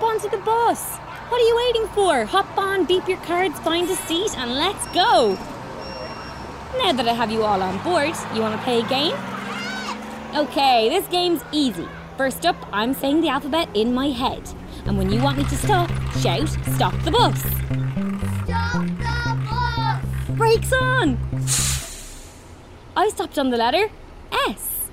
Step onto the bus. What are you waiting for? Hop on, beep your cards, find a seat, and let's go. Now that I have you all on board, you want to play a game? Okay, this game's easy. First up, I'm saying the alphabet in my head. And when you want me to stop, shout, stop the bus. Stop the bus! Brakes on! I stopped on the letter S.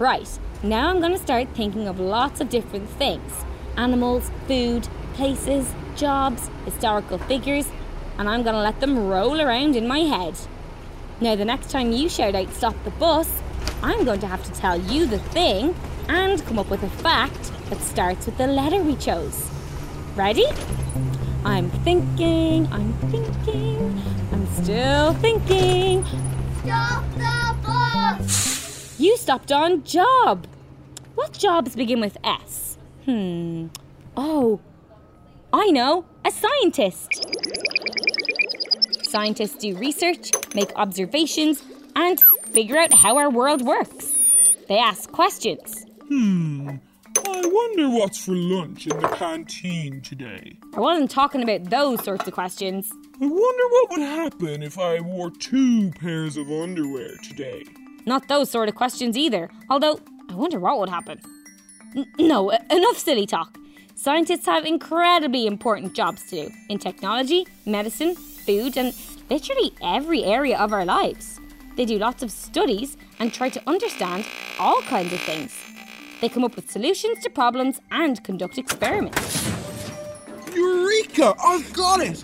Right, now I'm going to start thinking of lots of different things animals, food, places, jobs, historical figures, and I'm going to let them roll around in my head. Now, the next time you shout out stop the bus, I'm going to have to tell you the thing and come up with a fact that starts with the letter we chose. Ready? I'm thinking, I'm thinking, I'm still thinking. Stop the bus! You stopped on job. What jobs begin with S? Hmm. Oh, I know. A scientist. Scientists do research, make observations, and figure out how our world works. They ask questions. Hmm. I wonder what's for lunch in the canteen today. I wasn't talking about those sorts of questions. I wonder what would happen if I wore two pairs of underwear today. Not those sort of questions either. Although, I wonder what would happen. No, enough silly talk. Scientists have incredibly important jobs to do in technology, medicine, food, and literally every area of our lives. They do lots of studies and try to understand all kinds of things. They come up with solutions to problems and conduct experiments. Eureka! I've got it!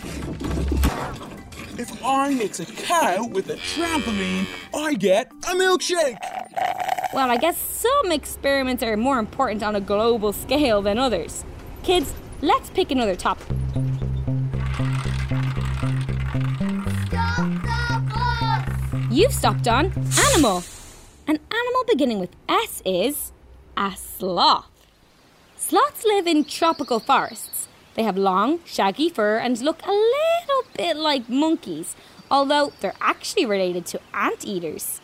If I mix a cow with a trampoline, I get a milkshake! Well, I guess some experiments are more important on a global scale than others. Kids, let's pick another topic. You've stopped on animal. An animal beginning with S is a sloth. Sloths live in tropical forests. They have long, shaggy fur and look a little bit like monkeys, although they're actually related to anteaters.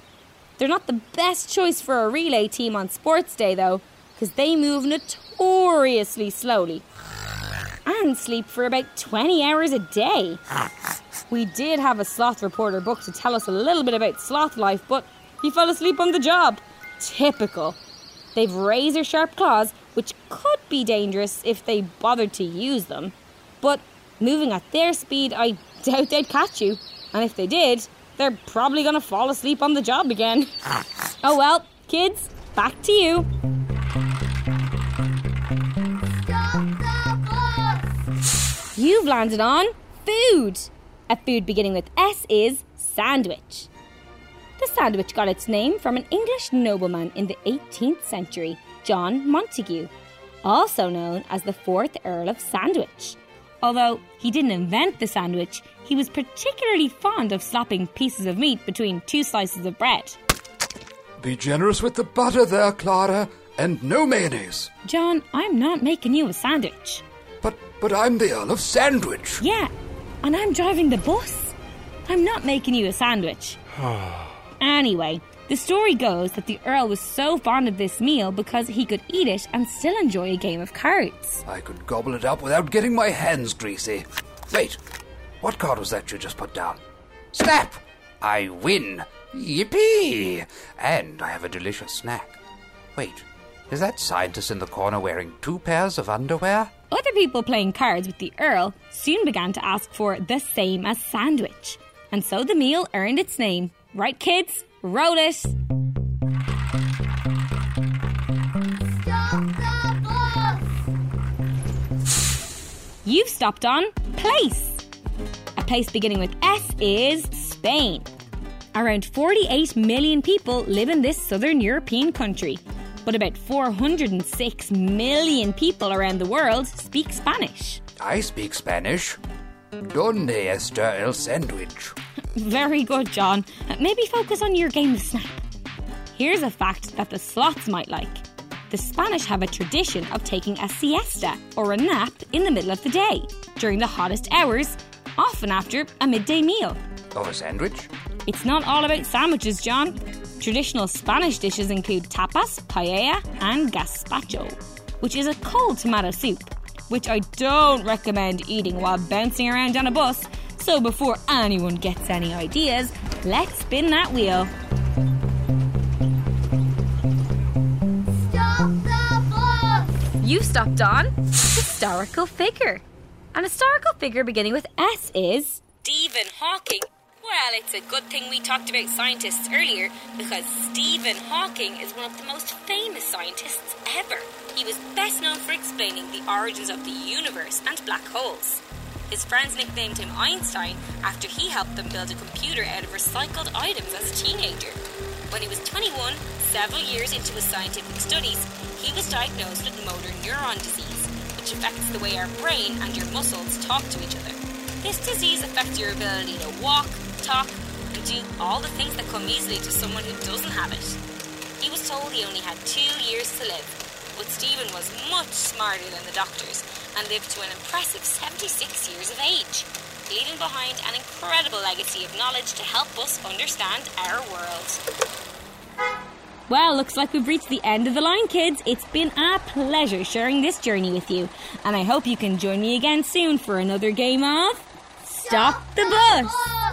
They're not the best choice for a relay team on sports day, though, because they move notoriously slowly and sleep for about 20 hours a day. We did have a sloth reporter book to tell us a little bit about sloth life, but he fell asleep on the job. Typical. They've razor sharp claws, which could be dangerous if they bothered to use them. But moving at their speed, I doubt they'd catch you. And if they did, they're probably gonna fall asleep on the job again. oh well, kids, back to you. You've landed on food. A food beginning with S is sandwich. The sandwich got its name from an English nobleman in the 18th century, John Montagu, also known as the fourth Earl of Sandwich. Although he didn't invent the sandwich, he was particularly fond of slapping pieces of meat between two slices of bread. Be generous with the butter there, Clara, and no mayonnaise. John, I'm not making you a sandwich. But but I'm the Earl of Sandwich. Yeah, and I'm driving the bus. I'm not making you a sandwich. anyway, the story goes that the Earl was so fond of this meal because he could eat it and still enjoy a game of cards. I could gobble it up without getting my hands greasy. Wait, what card was that you just put down? Snap! I win! Yippee! And I have a delicious snack. Wait, is that scientist in the corner wearing two pairs of underwear? Other people playing cards with the Earl soon began to ask for the same as sandwich, and so the meal earned its name. Right, kids? Roll it! Stop the bus! You've stopped on place. A place beginning with S is Spain. Around 48 million people live in this southern European country, but about 406 million people around the world speak Spanish. I speak Spanish. Donde está el sandwich? Very good, John. Maybe focus on your game of Snap. Here's a fact that the sloths might like. The Spanish have a tradition of taking a siesta or a nap in the middle of the day during the hottest hours, often after a midday meal. Oh, a sandwich? It's not all about sandwiches, John. Traditional Spanish dishes include tapas, paella, and gazpacho, which is a cold tomato soup. which I don't recommend eating while bouncing around on a bus. So before anyone gets any ideas, let's spin that wheel. Stop the bus! You stopped on historical figure. An historical figure beginning with S is Stephen Hawking. Well, it's a good thing we talked about scientists earlier because Stephen Hawking is one of the most famous scientists ever. He was best known for explaining the origins of the universe and black holes. His friends nicknamed him Einstein after he helped them build a computer out of recycled items as a teenager. When he was 21, several years into his scientific studies, he was diagnosed with motor neuron disease, which affects the way our brain and your muscles talk to each other. This disease affects your ability to walk, talk, and do all the things that come easily to someone who doesn't have it. He was told he only had two years to live, but Stephen was much smarter than the doctors and lived to an impressive 76 years of age, leaving behind an incredible legacy of knowledge to help us understand our world. Well, looks like we've reached the end of the line, kids. It's been a pleasure sharing this journey with you, and I hope you can join me again soon for another game of Stop the Bus! Bus!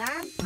Stop